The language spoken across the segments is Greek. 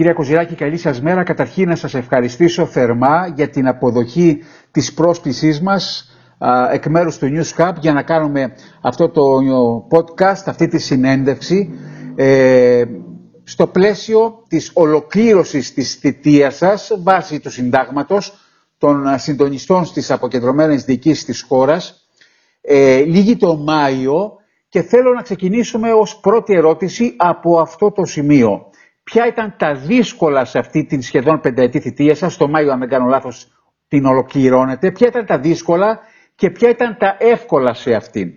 Κυρία Κοζηράκη, καλή σας μέρα. Καταρχήν να σας ευχαριστήσω θερμά για την αποδοχή της πρόσκλησής μας εκ μέρους του News Hub για να κάνουμε αυτό το podcast, αυτή τη συνέντευξη ε, στο πλαίσιο της ολοκλήρωσης της θητείας σας βάσει του συντάγματος των συντονιστών στις αποκεντρωμένες διοικήσεις της χώρας ε, λίγη το Μάιο και θέλω να ξεκινήσουμε ως πρώτη ερώτηση από αυτό το σημείο. Ποια ήταν τα δύσκολα σε αυτή την σχεδόν πενταετή θητεία σας, το Μάιο αν δεν κάνω λάθος την ολοκληρώνετε, ποια ήταν τα δύσκολα και ποια ήταν τα εύκολα σε αυτήν;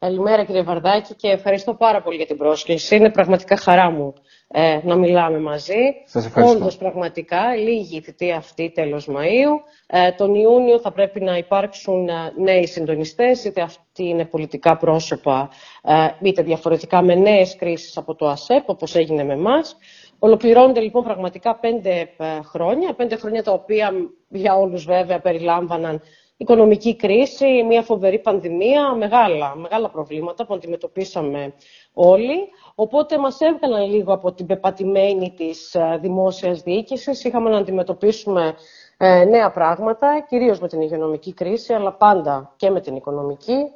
Καλημέρα κύριε Βαρδάκη και ευχαριστώ πάρα πολύ για την πρόσκληση. Είναι πραγματικά χαρά μου ε, να μιλάμε μαζί. Σας ευχαριστώ. Όντως πραγματικά λίγη η θητεία αυτή τέλος Μαΐου. Ε, τον Ιούνιο θα πρέπει να υπάρξουν ε, νέοι συντονιστές, είτε αυτοί είναι πολιτικά πρόσωπα, ε, είτε διαφορετικά με νέες κρίσεις από το ΑΣΕΠ, όπως έγινε με εμάς. Ολοκληρώνονται λοιπόν πραγματικά πέντε ε, χρόνια, πέντε χρόνια τα οποία για όλους βέβαια περιλάμβαναν οικονομική κρίση, μια φοβερή πανδημία, μεγάλα, μεγάλα προβλήματα που αντιμετωπίσαμε όλοι. Οπότε μας έβγαλαν λίγο από την πεπατημένη της ε, δημόσιας διοίκησης. Είχαμε να αντιμετωπίσουμε ε, νέα πράγματα, κυρίως με την υγειονομική κρίση, αλλά πάντα και με την οικονομική,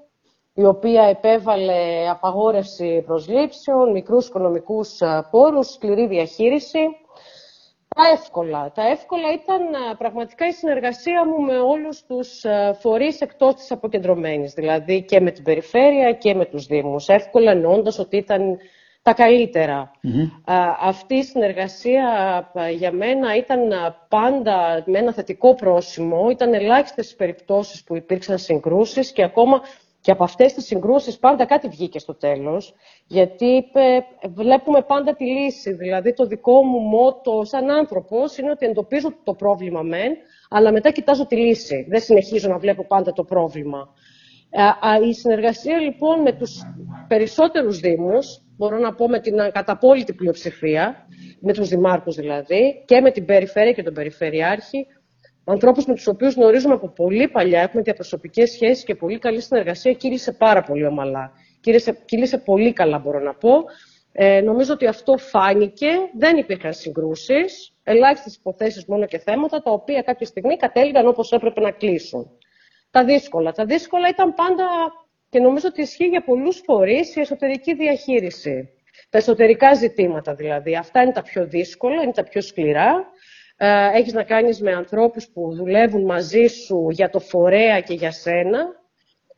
η οποία επέβαλε απαγόρευση προσλήψεων, μικρούς οικονομικούς ε, πόρους, σκληρή διαχείριση τα εύκολα. Τα εύκολα ήταν ε, πραγματικά η συνεργασία μου με όλους τους ε, φορείς εκτός της αποκεντρωμένης, δηλαδή και με την περιφέρεια και με τους Δήμους. Εύκολα εννοώντας ότι ήταν τα καλύτερα. Αυτή η συνεργασία για μένα ήταν πάντα με ένα θετικό πρόσημο. Ήταν ελάχιστες οι περιπτώσεις που υπήρξαν συγκρούσεις και ακόμα και από αυτές τις συγκρούσεις πάντα κάτι βγήκε στο τέλος, γιατί βλέπουμε πάντα τη λύση. Δηλαδή το δικό μου μότο σαν άνθρωπος είναι ότι εντοπίζω το πρόβλημα μεν, αλλά μετά κοιτάζω τη λύση. Δεν συνεχίζω να βλέπω πάντα το πρόβλημα. Ε, η συνεργασία λοιπόν με τους περισσότερους δήμους, μπορώ να πω με την καταπόλυτη πλειοψηφία, με τους δημάρχους δηλαδή, και με την περιφέρεια και τον περιφερειάρχη, ανθρώπους με τους οποίους γνωρίζουμε από πολύ παλιά, έχουμε διαπροσωπικές σχέσεις και πολύ καλή συνεργασία, κύλησε πάρα πολύ ομαλά. Κύλησε, κύλησε πολύ καλά, μπορώ να πω. Ε, νομίζω ότι αυτό φάνηκε, δεν υπήρχαν συγκρούσεις, ελάχιστες υποθέσεις μόνο και θέματα, τα οποία κάποια στιγμή κατέληγαν όπως έπρεπε να κλείσουν. Τα δύσκολα. Τα δύσκολα ήταν πάντα, και νομίζω ότι ισχύει για πολλούς φορείς, η εσωτερική διαχείριση. Τα εσωτερικά ζητήματα δηλαδή. Αυτά είναι τα πιο δύσκολα, είναι τα πιο σκληρά. Ε, έχεις να κάνεις με ανθρώπους που δουλεύουν μαζί σου για το φορέα και για σένα.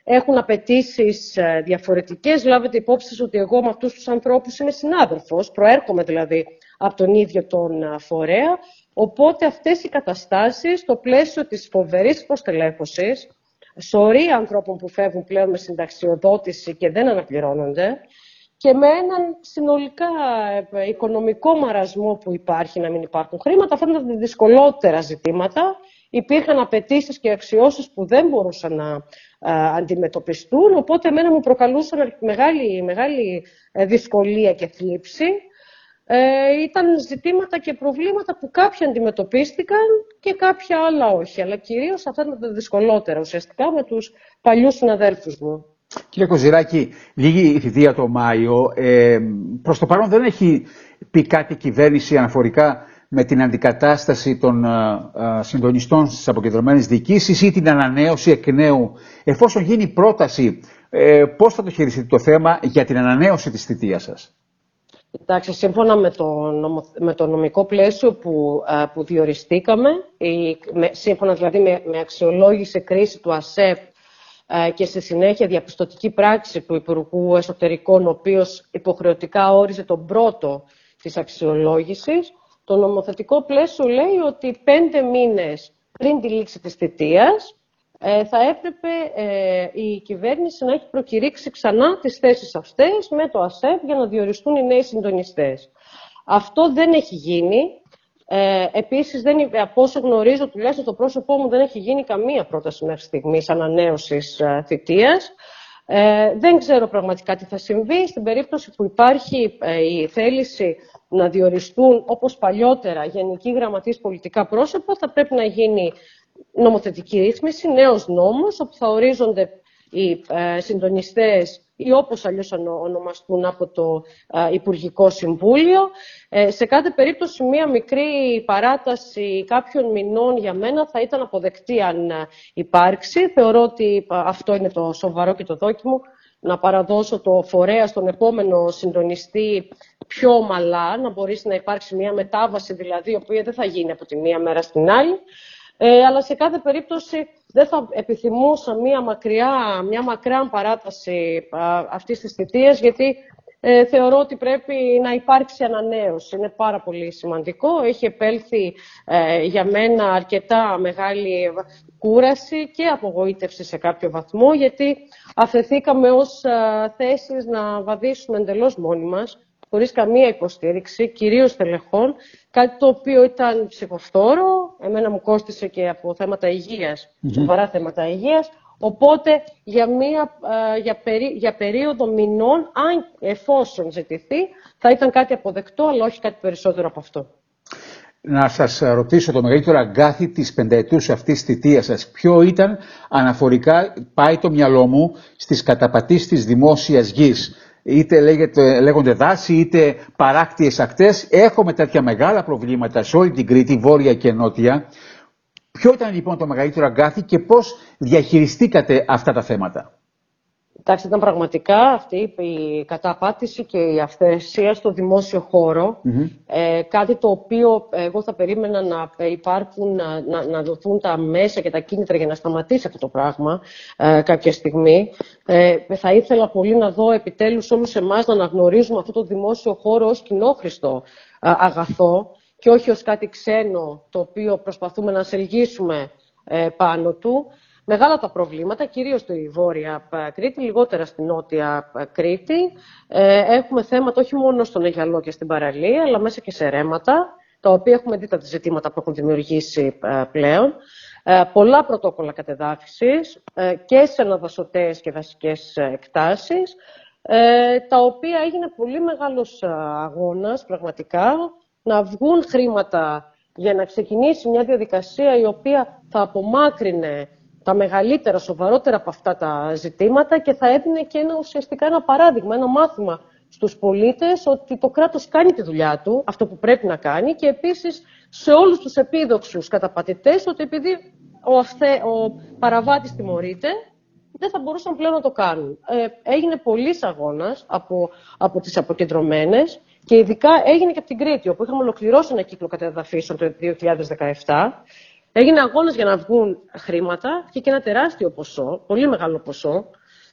Έχουν απαιτήσεις ε, διαφορετικές. Λάβετε υπόψη ότι εγώ με αυτούς τους ανθρώπους είμαι συνάδελφος. Προέρχομαι δηλαδή από τον ίδιο τον ε, φορέα. Οπότε αυτές οι καταστάσεις, στο πλαίσιο της φοβερής προστελέχωσης, σωροί ανθρώπων που φεύγουν πλέον με συνταξιοδότηση και δεν αναπληρώνονται, και με έναν συνολικά ε, οικονομικό μαρασμό που υπάρχει να μην υπάρχουν χρήματα. Αυτά ήταν τα δυσκολότερα ζητήματα. Υπήρχαν απαιτήσεις και αξιώσεις που δεν μπορούσαν να ε, αντιμετωπιστούν, οπότε εμένα μου προκαλούσαν μεγάλη, μεγάλη ε, δυσκολία και θλίψη. Ε, ήταν ζητήματα και προβλήματα που κάποια αντιμετωπίστηκαν και κάποια άλλα όχι. Αλλά κυρίως αυτά ήταν τα δυσκολότερα ουσιαστικά με τους παλιούς συναδέλφους μου. Κύριε Κοζηράκη, λίγη η θητεία το Μάιο. Ε, προς το παρόν δεν έχει πει κάτι η κυβέρνηση αναφορικά με την αντικατάσταση των α, ε, ε, συντονιστών στις αποκεντρωμένες διοικήσεις ή την ανανέωση εκ νέου. Εφόσον γίνει πρόταση, ε, πώς θα το χειριστείτε το θέμα για την ανανέωση της θητείας σας; Εντάξει, σύμφωνα με το, με το νομικό πλαίσιο που, ε, που διοριστήκαμε, η, με, σύμφωνα δηλαδή με, με αξιολόγηση κρίση του ΑΣΕΠ ε, και στη συνέχεια διαπιστωτική πράξη του Υπουργού Εσωτερικών, ο οποίος υποχρεωτικά όριζε τον πρώτο της αξιολόγησης, το νομοθετικό πλαίσιο λέει ότι πέντε μήνες πριν τη λήξη της θητείας ε, θα έπρεπε ε, η κυβέρνηση να έχει προκηρύξει ξανά τις θέσεις αυτές με το ΑΣΕΠ για να διοριστούν οι νέοι συντονιστές. Αυτό δεν έχει γίνει. Ε, Επίσης, από όσο γνωρίζω, τουλάχιστον το πρόσωπό μου δεν έχει γίνει καμία πρόταση μέχρι στιγμής ανανέωσης ε, θητείας. Ε, δεν ξέρω πραγματικά τι θα συμβεί. Στην περίπτωση που υπάρχει ε, η θέληση να διοριστούν όπως παλιότερα γενικοί γραμματείς πολιτικά πρόσωπα, θα πρέπει να γίνει νομοθετική ρύθμιση, νέος νόμος, όπου θα ορίζονται οι ε, συντονιστές ή όπως αλλιώς ονομαστούν από το Υπουργικό Συμβούλιο. Ε, σε κάθε περίπτωση μία μικρή παράταση κάποιων μηνών για μένα θα ήταν αποδεκτή αν υπάρξει. Θεωρώ ότι αυτό είναι το σοβαρό και το δόκιμο να παραδώσω το φορέα στον επόμενο συντονιστή πιο ομαλά, να μπορέσει να υπάρξει μια μετάβαση δηλαδή, η οποία δεν θα γίνει από τη μία μέρα στην άλλη. Ε, αλλά σε κάθε περίπτωση δεν θα επιθυμούσα μια μακριά, μια μακρά παράταση α, αυτής της θητείας, γιατί ε, θεωρώ ότι πρέπει να υπάρξει ανανέωση. Είναι πάρα πολύ σημαντικό. Έχει επέλθει ε, για μένα αρκετά μεγάλη κούραση και απογοήτευση σε κάποιο βαθμό, γιατί αφαιθήκαμε ως ε, θέσεις να βαδίσουμε εντελώς μόνοι μας, χωρίς καμία υποστήριξη, κυρίως τελεχών, κάτι το οποίο ήταν ψυχοφθόρο, εμένα μου κόστησε και από θέματα υγείας, mm-hmm. σοβαρά θέματα υγείας, οπότε για, μία, ε, για, περί, για περίοδο μηνών, αν εφόσον ζητηθεί, θα ήταν κάτι αποδεκτό, αλλά όχι κάτι περισσότερο από αυτό να σας ρωτήσω το μεγαλύτερο αγκάθι της πενταετούς αυτής θητείας σας. Ποιο ήταν αναφορικά, πάει το μυαλό μου, στις καταπατήσεις της δημόσιας γης. Είτε λέγεται, λέγονται δάση, είτε παράκτιες ακτές. Έχουμε τέτοια μεγάλα προβλήματα σε όλη την Κρήτη, βόρεια και νότια. Ποιο ήταν λοιπόν το μεγαλύτερο αγκάθι και πώς διαχειριστήκατε αυτά τα θέματα; Εντάξει, ήταν πραγματικά αυτή η καταπάτηση και η αυθαιρεσία στο δημόσιο ε, κάτι το οποίο εγώ θα περίμενα να υπάρχουν, να, να, δοθούν τα μέσα και τα κίνητρα για να σταματήσει αυτό το πράγμα ε, κάποια στιγμή. Ε, θα ήθελα πολύ να δω επιτέλους όμως εμάς να αναγνωρίζουμε αυτό το δημόσιο χώρο ως κοινόχρηστο ε, αγαθό και όχι ως κάτι ξένο το οποίο προσπαθούμε να σελγίσουμε ε, πάνω του. Μεγάλα τα προβλήματα, κυρίως στη Βόρεια Κρήτη, λιγότερα στη Νότια Κρήτη. Ε, έχουμε θέματα όχι μόνο στον Αιγιαλό και στην παραλία, αλλά μέσα και σε ρέματα, τα οποία έχουμε δει τα ζητήματα που έχουν δημιουργήσει πλέον. Ε, πολλά πρωτόκολλα κατεδάφισης ε, και σε αναδασωτές και δασικές εκτάσεις, τα οποία έγινε πολύ μεγάλος αγώνας πραγματικά να βγουν χρήματα για να ξεκινήσει μια διαδικασία η οποία θα απομάκρυνε τα μεγαλύτερα, σοβαρότερα από αυτά τα ζητήματα και θα έδινε και ένα, ουσιαστικά ένα παράδειγμα, ένα μάθημα στους πολίτες ότι το κράτος κάνει τη δουλειά του, αυτό που πρέπει να κάνει και επίσης σε όλους τους επίδοξους καταπατητές ότι επειδή ο, αυθε, ο παραβάτης τιμωρείται, δεν θα μπορούσαν πλέον να το κάνουν. Ε, έγινε πολλής αγώνας από, από τις αποκεντρωμένες και ειδικά έγινε και από την Κρήτη, όπου είχαμε ολοκληρώσει ένα κύκλο κατεδαφίσεων το 2017 Έγινε αγώνας για να βγουν χρήματα και, και ένα τεράστιο ποσό, πολύ μεγάλο ποσό,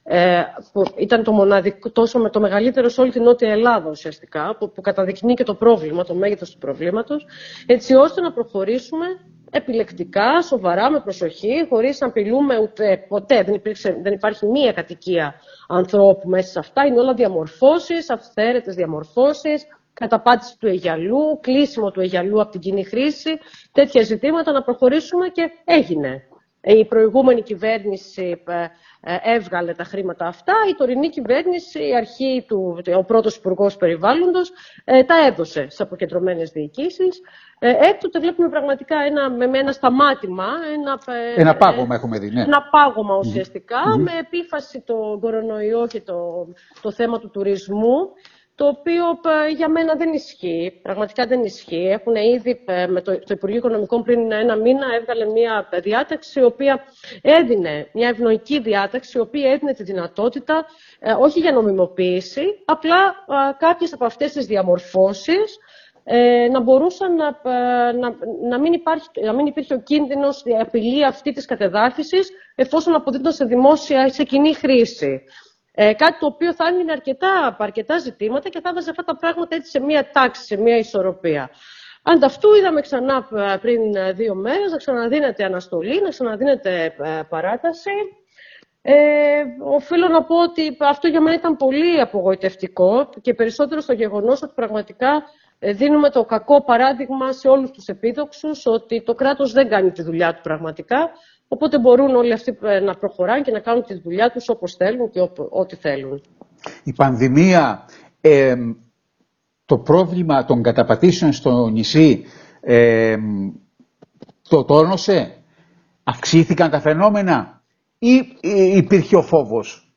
ε, που ήταν το μοναδικό, τόσο με το μεγαλύτερο σε όλη την Νότια Ελλάδα ουσιαστικά, που, που καταδεικνύει και το πρόβλημα, το μέγεθος του προβλήματος, έτσι ώστε να προχωρήσουμε επιλεκτικά, σοβαρά, με προσοχή, χωρίς να απειλούμε ούτε ποτέ. Δεν, υπήρξε, δεν υπάρχει μία κατοικία ανθρώπου μέσα σε αυτά. Είναι όλα διαμορφώσεις, αυθαίρετες διαμορφώσεις, καταπάτηση του Αιγιαλού, κλείσιμο του Αιγιαλού από την κοινή χρήση, τέτοια ζητήματα να προχωρήσουμε και έγινε. Η προηγούμενη κυβέρνηση ε, ε, έβγαλε τα χρήματα αυτά, η τωρινή κυβέρνηση, η αρχή του, ο πρώτος υπουργός περιβάλλοντος, ε, τα έδωσε σε αποκεντρωμένες διοικήσεις. Έκτοτε βλέπουμε πραγματικά ένα, με ένα σταμάτημα. Ένα, ένα πάγωμα έχουμε δει, ναι. Ένα πάγωμα με επίφαση το κορονοϊό και το, το θέμα του τουρισμού το οποίο ε, για μένα δεν ισχύει, πραγματικά δεν ισχύει. Έχουν ήδη ε, με το, το Υπουργείο Οικονομικών πριν ένα μήνα έβγαλε μια διάταξη η οποία έδινε, μια ευνοϊκή διάταξη, η οποία έδινε τη δυνατότητα, ε, όχι για νομιμοποίηση, απλά κάποιες από αυτές τις διαμορφώσεις να μπορούσαν να, να, να, μην υπάρχει, να μην υπήρχε ο κίνδυνος, η απειλή αυτή της κατεδάφισης, εφόσον αποδίδονται σε δημόσια, σε κοινή χρήση. Ε, κάτι το οποίο θα έμεινε αρκετά, αρκετά ζητήματα και θα βάζει αυτά τα πράγματα έτσι σε μία τάξη, σε μία ισορροπία. Ανταυτού είδαμε ξανά ε, πριν ε, δύο μέρες να ξαναδίνεται αναστολή, να ξαναδίνεται ε, παράταση. Ε, οφείλω να πω ότι αυτό για μένα ήταν πολύ απογοητευτικό και περισσότερο στο γεγονός ότι πραγματικά δίνουμε το κακό παράδειγμα σε όλους τους επίδοξους ότι το κράτος δεν κάνει τη δουλειά του πραγματικά Οπότε μπορούν όλοι αυτοί ε, να προχωράνε και να κάνουν τη δουλειά τους όπως θέλουν και ό,τι θέλουν. Η πανδημία, ε, το πρόβλημα των καταπατήσεων στο νησί, ε, το τόνωσε, αυξήθηκαν τα φαινόμενα ή υπήρχε ο φόβος;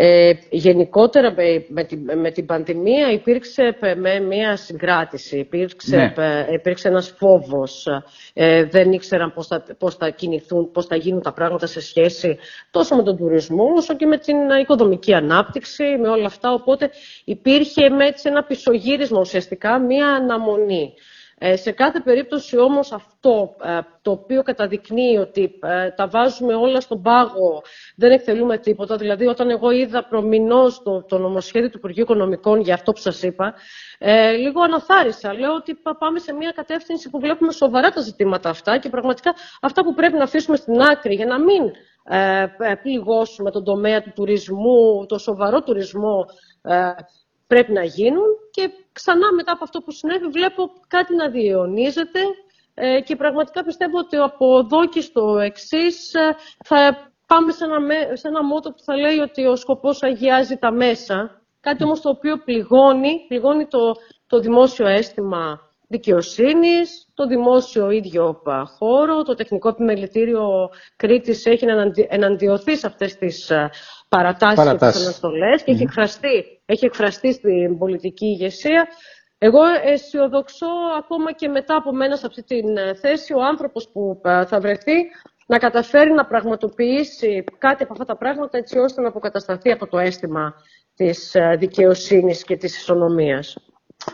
Ε, γενικότερα με, την, με την πανδημία υπήρξε με μια συγκράτηση, υπήρξε, ναι. υπήρξε ένας φόβος. Ε, δεν ήξεραν πώς θα, πώς θα κινηθούν, πώς θα γίνουν τα πράγματα σε σχέση τόσο με τον τουρισμό όσο και με την οικοδομική ανάπτυξη, με όλα αυτά. Οπότε υπήρχε με έτσι ένα πισωγύρισμα ουσιαστικά, μια αναμονή. Ε, σε κάθε περίπτωση όμως αυτό ε, το οποίο καταδεικνύει ότι ε, τα βάζουμε όλα στον πάγο, δεν εκτελούμε τίποτα, δηλαδή όταν εγώ είδα προμηνώς το, το νομοσχέδιο του Υπουργείου Οικονομικών για αυτό που σας είπα, λίγο αναθάρισα. Λέω ότι πάμε σε μια κατεύθυνση που βλέπουμε σοβαρά τα ζητήματα αυτά και πραγματικά αυτά που πρέπει να αφήσουμε στην άκρη για να μην πληγώσουμε τον τομέα του τουρισμού, το σοβαρό τουρισμό πρέπει να γίνουν και ξανά μετά από αυτό που συνέβη βλέπω κάτι να διαιωνίζεται ε, και πραγματικά πιστεύω ότι από εδώ και στο εξής ε, θα πάμε σε ένα, σε ένα μότο που θα λέει ότι ο σκοπός αγιάζει τα μέσα. Κάτι όμως το οποίο πληγώνει, πληγώνει το, το δημόσιο αίσθημα δικαιοσύνης, το δημόσιο ίδιο χώρο, το τεχνικό επιμελητήριο Κρήτης έχει εναντιωθεί σε αυτές τις παρατάσεις, παρατάσεις. και αναστολές και έχει, εκφραστεί, έχει εκφραστεί στην πολιτική ηγεσία. Εγώ αισιοδοξώ ακόμα και μετά από μένα σε αυτή τη ε, θέση ο άνθρωπος που ε, θα βρεθεί να καταφέρει να πραγματοποιήσει κάτι από αυτά τα πράγματα έτσι ώστε να αποκατασταθεί από το αίσθημα της ε, δικαιοσύνης και της ισονομίας.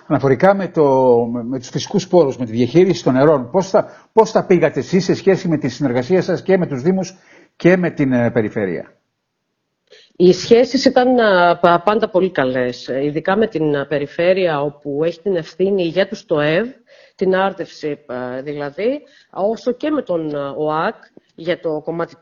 Αναφορικά με, το, με τους φυσικούς πόρους, με τη διαχείριση των νερών, πώς θα, πώς θα πήγατε εσείς σε σχέση με τη συνεργασία σας και με τους Δήμους και με την περιφέρεια; Οι σχέσεις ήταν πάντα πολύ καλές, ειδικά με την περιφέρεια όπου έχει την ευθύνη για τους ΤΟΕΒ, την άρτευση δηλαδή, όσο και με τον ΟΑΚ για το κομμάτι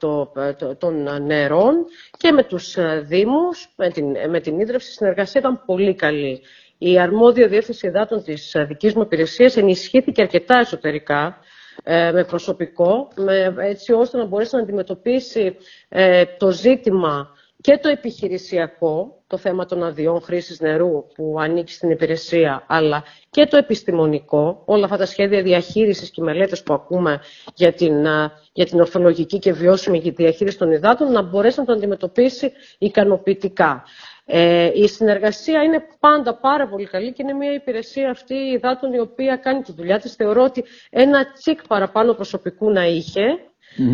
των νερών και με τους Δήμους, με την, με την ίδρυυση, η συνεργασία ήταν πολύ καλή. Η αρμόδια διεύθυνση υδάτων της δικής μου υπηρεσίας ενισχύθηκε αρκετά εσωτερικά, ε, με προσωπικό, με, έτσι ώστε να μπορέσει να αντιμετωπίσει ε, το ζήτημα και το επιχειρησιακό, το θέμα των αδειών χρήσης νερού που ανήκει στην υπηρεσία, αλλά και το επιστημονικό, όλα αυτά τα σχέδια διαχείρισης και μελέτες που ακούμε για την, για την ορθολογική και βιώσιμη διαχείριση των υδάτων, να μπορέσει να το αντιμετωπίσει ικανοποιητικά. Ε, η συνεργασία είναι πάντα πάρα πολύ καλή και είναι μια υπηρεσία αυτή υδάτων η οποία κάνει τη δουλειά της. Θεωρώ ότι ένα τσικ παραπάνω προσωπικού να είχε,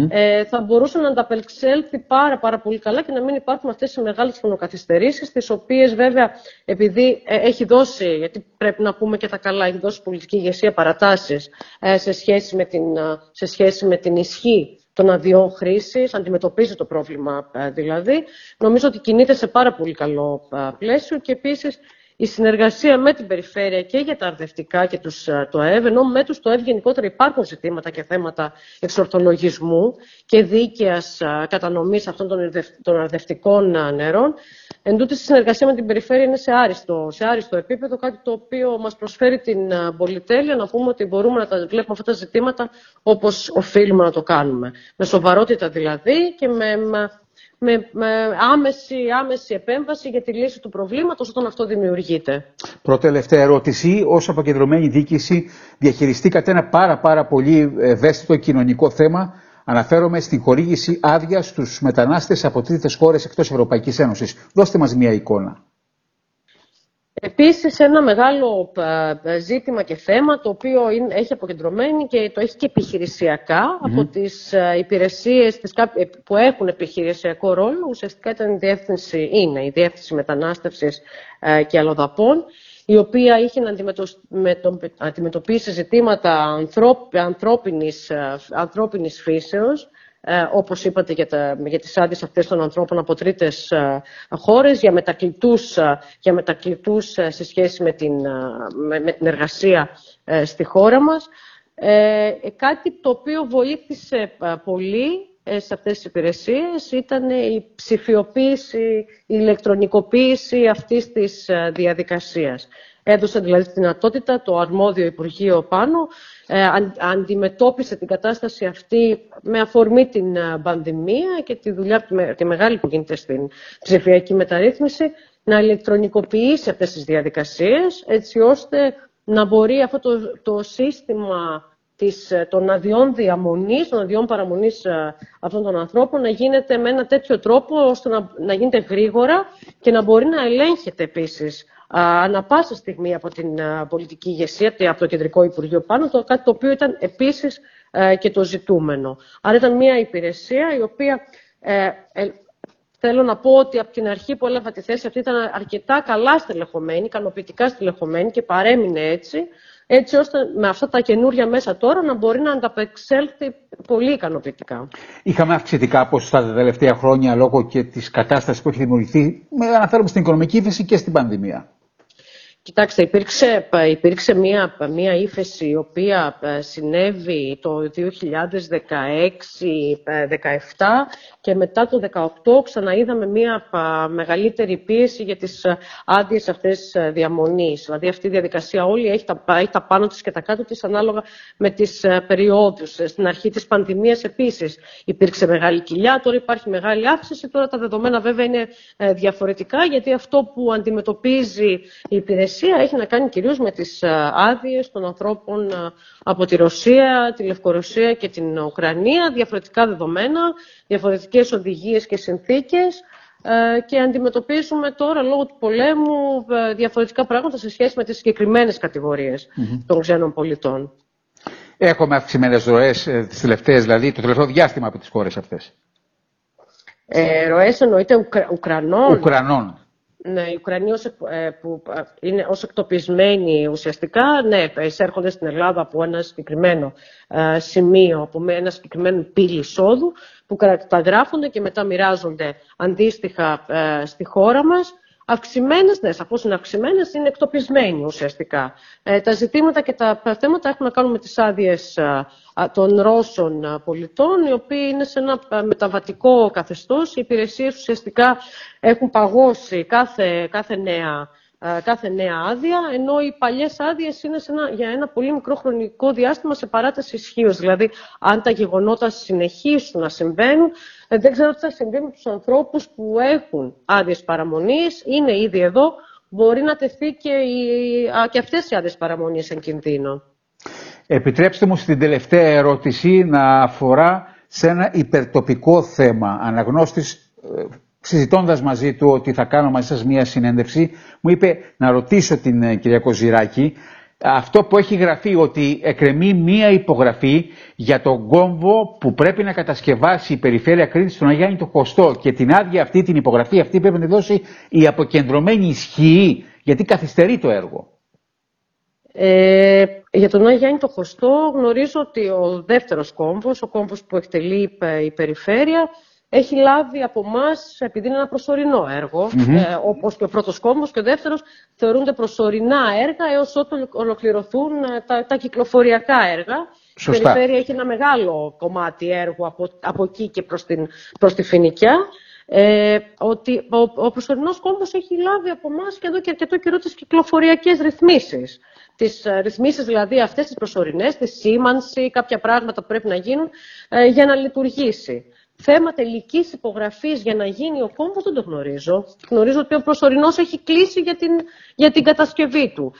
ε, θα μπορούσε να ανταπεξέλθει πάρα, πάρα πολύ καλά και να μην υπάρχουν αυτές οι μεγάλες χρονοκαθυστερήσεις, τις οποίες βέβαια επειδή ε, έχει δώσει, γιατί πρέπει να πούμε και τα καλά, έχει δώσει πολιτική ηγεσία παρατάσεις ε, σε, σχέση με την, σε σχέση με την ισχύ των αδειών χρήση, αντιμετωπίζεις το πρόβλημα δηλαδή. Νομίζω ότι κινείται σε πάρα πολύ καλό πλαίσιο και επίσης η συνεργασία με την περιφέρεια και για τα αρδευτικά και τους, ε, το ΑΕΒ, ενώ με τους το ΑΕΒ γενικότερα υπάρχουν ζητήματα και θέματα εξορθολογισμού και δίκαιας ε, κατανομής αυτών των αρδευτικών ε, νερών. Εν τούτη, η συνεργασία με την περιφέρεια είναι σε άριστο, σε άριστο επίπεδο, κάτι το οποίο μας προσφέρει την πολυτέλεια να πούμε ότι μπορούμε να τα βλέπουμε αυτά τα ζητήματα όπως οφείλουμε να το κάνουμε. Με σοβαρότητα δηλαδή και με με, άμεση, άμεση επέμβαση για τη λύση του προβλήματος όταν αυτό δημιουργείται. Πρώτη τελευταία ερώτηση. Ως αποκεντρωμένη διοίκηση διαχειριστήκατε ένα πάρα πάρα πολύ ευαίσθητο κοινωνικό θέμα. Αναφέρομαι στην χορήγηση άδεια στους μετανάστες από τρίτες χώρες εκτός Ευρωπαϊκής Ένωσης. Δώστε μας μια εικόνα. Επίσης ένα μεγάλο ε, ζήτημα και θέμα το οποίο έχει αποκεντρωμένη και το έχει και επιχειρησιακα από τις ε, υπηρεσίες ε, που έχουν επιχειρησιακό ρόλο. Ουσιαστικά ήταν η διεύθυνση, είναι η διεύθυνση μετανάστευσης και αλλοδαπών η οποία είχε να αντιμετωπίσει ζητήματα ανθρώπινης, ανθρώπινης φύσεως ε, όπως είπατε για, τα, για τις άδειες αυτές των ανθρώπων από τρίτες ε, χώρες, για μετακλητούς, ε, για μετακλητούς σε σχέση με την, με, την εργασία στη χώρα μας. κάτι το οποίο βοήθησε πολύ σε αυτές τις υπηρεσίες ήταν η ψηφιοποίηση, η ηλεκτρονικοποίηση αυτής της διαδικασίας. Έδωσε δηλαδή τη δυνατότητα το αρμόδιο Υπουργείο πάνω ε, αντιμετώπισε την κατάσταση αυτή με αφορμή την ε, πανδημία και τη δουλειά τη μεγάλη που γίνεται στην ψηφιακή μεταρρύθμιση να ηλεκτρονικοποιήσει αυτές τις διαδικασίες έτσι ώστε να μπορεί αυτό το, το σύστημα της, ε, των αδειών διαμονής, των αδειών παραμονής ε, αυτών των ανθρώπων να γίνεται με ένα τέτοιο τρόπο ώστε να, να γίνεται γρήγορα και να μπορεί να ελέγχεται επίσης ανα πάσα στιγμή από την πολιτική ηγεσία, από το Κεντρικό Υπουργείο πάνω, το, κάτι το οποίο ήταν επίσης και το ζητούμενο. Άρα ήταν μια υπηρεσία η οποία ε, Θέλω να πω ότι από την αρχή που έλαβα τη θέση αυτή ήταν αρκετά καλά στελεχωμένη, ικανοποιητικά στελεχωμένη και παρέμεινε έτσι, έτσι ώστε με αυτά τα καινούρια μέσα τώρα να μπορεί να ανταπεξέλθει πολύ ικανοποιητικά. Είχαμε αυξητικά ποσοστά τα τελευταία χρόνια λόγω και της κατάστασης που έχει δημιουργηθεί, με αναφέρομαι στην οικονομική ύφεση και στην πανδημία. Κοιτάξτε, υπήρξε, υπήρξε μία, μία ύφεση η οποία ε, συνέβη το 2016-2017 και μετά το 2018 ξαναείδαμε μία μεγαλύτερη πίεση για τις άδειες αυτές διαμονής. Δηλαδή αυτή η διαδικασία όλη έχει τα, έχει τα πάνω της και τα κάτω της ανάλογα με τις περιόδους. Στην αρχή της πανδημίας επίσης υπήρξε μεγάλη κοιλιά, τώρα υπάρχει μεγάλη αύξηση, τώρα τα δεδομένα βέβαια είναι ε, διαφορετικά γιατί αυτό που αντιμετωπίζει η υπηρεσία έχει να κάνει κυρίως με τις ε, άδειες των ανθρώπων ε, από τη Ρωσία, τη Λευκορωσία και την Ουκρανία, διαφορετικά δεδομένα, διαφορετικές οδηγίες και συνθήκες ε, και αντιμετωπίζουμε τώρα λόγω του πολέμου διαφορετικά πράγματα σε σχέση με τις συγκεκριμένες των ξένων πολιτών. Έχουμε αυξημένες ροές τις τελευταίες, δηλαδή το τελευταίο διάστημα από τις χώρες αυτές. Ε, ροές εννοείται Ουκρα... Ουκρανών. Ουκρανών. Ναι, οι Ουκρανοί ως, ε, που ε, είναι ως εκτοπισμένοι ουσιαστικά, ναι, εισέρχονται στην Ελλάδα από ένα συγκεκριμένο ε, σημείο, από ένα συγκεκριμένο πύλη εισόδου, που καταγράφονται και μετά μοιράζονται αντίστοιχα στη χώρα μας αυξημένες, ναι, σαφώς είναι αυξημένες, είναι εκτοπισμένοι ουσιαστικά. Ε, τα ζητήματα και τα θέματα έχουν να κάνουν με τις άδειες των Ρώσων πολιτών, οι οποίοι είναι σε ένα μεταβατικό καθεστώς. Οι υπηρεσίες ουσιαστικά έχουν παγώσει κάθε, κάθε νέα κάθε νέα άδεια, ενώ οι παλιές άδειες είναι ένα, για ένα πολύ μικρό χρονικό διάστημα σε παράταση ισχύω. Δηλαδή, αν τα γεγονότα συνεχίσουν να συμβαίνουν, ε, δεν ξέρω τι θα συμβεί με τους ανθρώπους που έχουν άδειες παραμονής, είναι ήδη εδώ, μπορεί να τεθεί και, η, α, και αυτές οι άδειες παραμονής εν κινδύνο. Επιτρέψτε μου στην τελευταία ερώτηση να αφορά σε ένα υπερτοπικό θέμα. Αναγνώστης ε, συζητώντας μαζί του ότι θα κάνω μαζί σας μία συνέντευξη, μου είπε να ρωτήσω την ε, κυρία Κοζηράκη αυτό που έχει γραφεί ότι εκρεμεί μία υπογραφή για τον κόμβο που πρέπει να κατασκευάσει η Περιφέρεια Κρήτης στον Αγιάννη το Χωστό και την άδεια αυτή, την υπογραφή αυτή πρέπει να δώσει η αποκεντρωμένη ισχύ γιατί καθυστερεί το έργο. Ε, για τον Αγιάννη το Χωστό γνωρίζω ότι ο δεύτερος κόμβος, ο κόμβος που εκτελεί η Περιφέρεια, έχει λάβει από εμά, επειδή είναι ένα προσωρινό έργο, ε, όπως και ο πρώτος κόμβος και ο δεύτερος, θεωρούνται προσωρινά έργα έως ότου ολοκληρωθούν ε, τα, τα κυκλοφοριακά έργα. Σωστά. Η περιφέρεια έχει ένα μεγάλο κομμάτι έργου από, από εκεί και προς, την, προς τη Φινικιά. Ε, ότι ο, ο προσωρινός κόμβος έχει λάβει από εμά και εδώ και αρκετό καιρό τις κυκλοφοριακές ρυθμίσεις. Τις ε, ρυθμίσεις δηλαδή αυτές τις προσωρινές, τη σήμανση, κάποια πράγματα που πρέπει να γίνουν ε, για να λειτουργήσει θέμα τελική υπογραφής για να γίνει ο κόμβος δεν το γνωρίζω. Γνωρίζω ότι ο προσωρινός έχει κλείσει για την, για την κατασκευή του.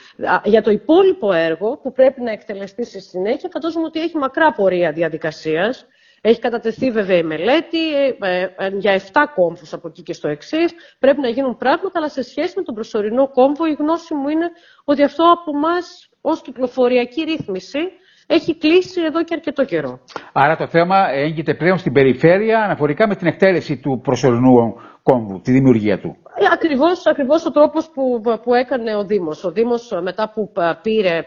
Για το υπόλοιπο έργο που πρέπει να εκτελεστεί στη συνέχεια, φαντάζομαι ότι έχει μακρά πορεία διαδικασίας. Έχει κατατεθεί βέβαια η μελέτη ε, ε, ε, για 7 κόμβους από εκεί και στο εξής. Πρέπει να γίνουν πράγματα, αλλά σε σχέση με τον προσωρινό κόμβο, η γνώση μου είναι ότι αυτό από εμάς ως κυκλοφοριακή ρύθμιση έχει κλείσει εδώ και αρκετό καιρό. Άρα το θέμα έγκυται πλέον στην περιφέρεια αναφορικά με την εκτέλεση του προσωρινού κόμβου, τη δημιουργία του. Ε, ακριβώς, ακριβώς ο τρόπος που, που έκανε ο Δήμος. Ο Δήμος ε, μετά που ε, πήρε,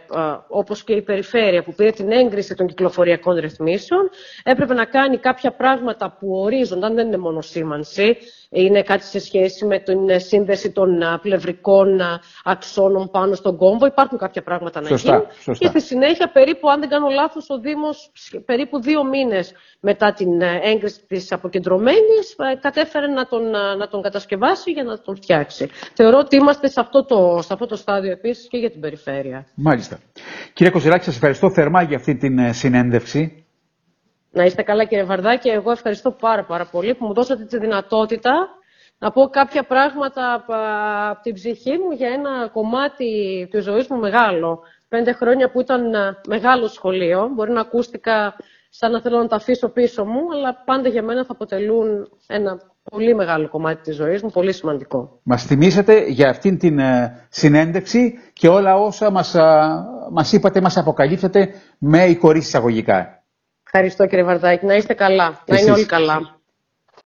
όπως και η Περιφέρεια, που πήρε την έγκριση των κυκλοφοριακών ρυθμίσεων, έπρεπε να κάνει κάποια πράγματα που ορίζονταν, δεν είναι μόνο σήμανση, είναι κάτι σε σχέση με την σύνδεση των πλευρικών αξώνων πάνω στον κόμβο. Υπάρχουν κάποια πράγματα να γίνουν. Και στη συνέχεια, περίπου, αν δεν κάνω λάθος, ο Δήμος περίπου δύο μήνες μετά την έγκριση της αποκεντρωμένης κατέφερε να τον, να τον κατασκευάσει για να τον φτιάξει. Θεωρώ ότι είμαστε σε αυτό το, σε αυτό το στάδιο επίσης και για την περιφέρεια. Μάλιστα. Κύριε Κοζηράκη, σας ευχαριστώ θερμά για αυτή την ε, συνέντευξη. Να είστε καλά κύριε Βαρδάκη. Εγώ ευχαριστώ πάρα πάρα πολύ που μου δώσατε τη δυνατότητα να πω κάποια πράγματα από την ψυχή μου για ένα κομμάτι της ζωής μου μεγάλο πέντε χρόνια που ήταν ε, μεγάλο σχολείο. Μπορεί να ακούστηκα σαν να θέλω να τα αφήσω πίσω μου, αλλά πάντα για μένα θα αποτελούν ένα πολύ μεγάλο κομμάτι της ζωής μου, πολύ σημαντικό. Μας θυμήσατε για αυτήν την ε, συνέντευξη και όλα όσα μας, μας είπατε, μας αποκαλύψατε με η κορίση εισαγωγικά. Ευχαριστώ κύριε Βαρδάκη. Να είστε καλά. να είναι όλοι καλά.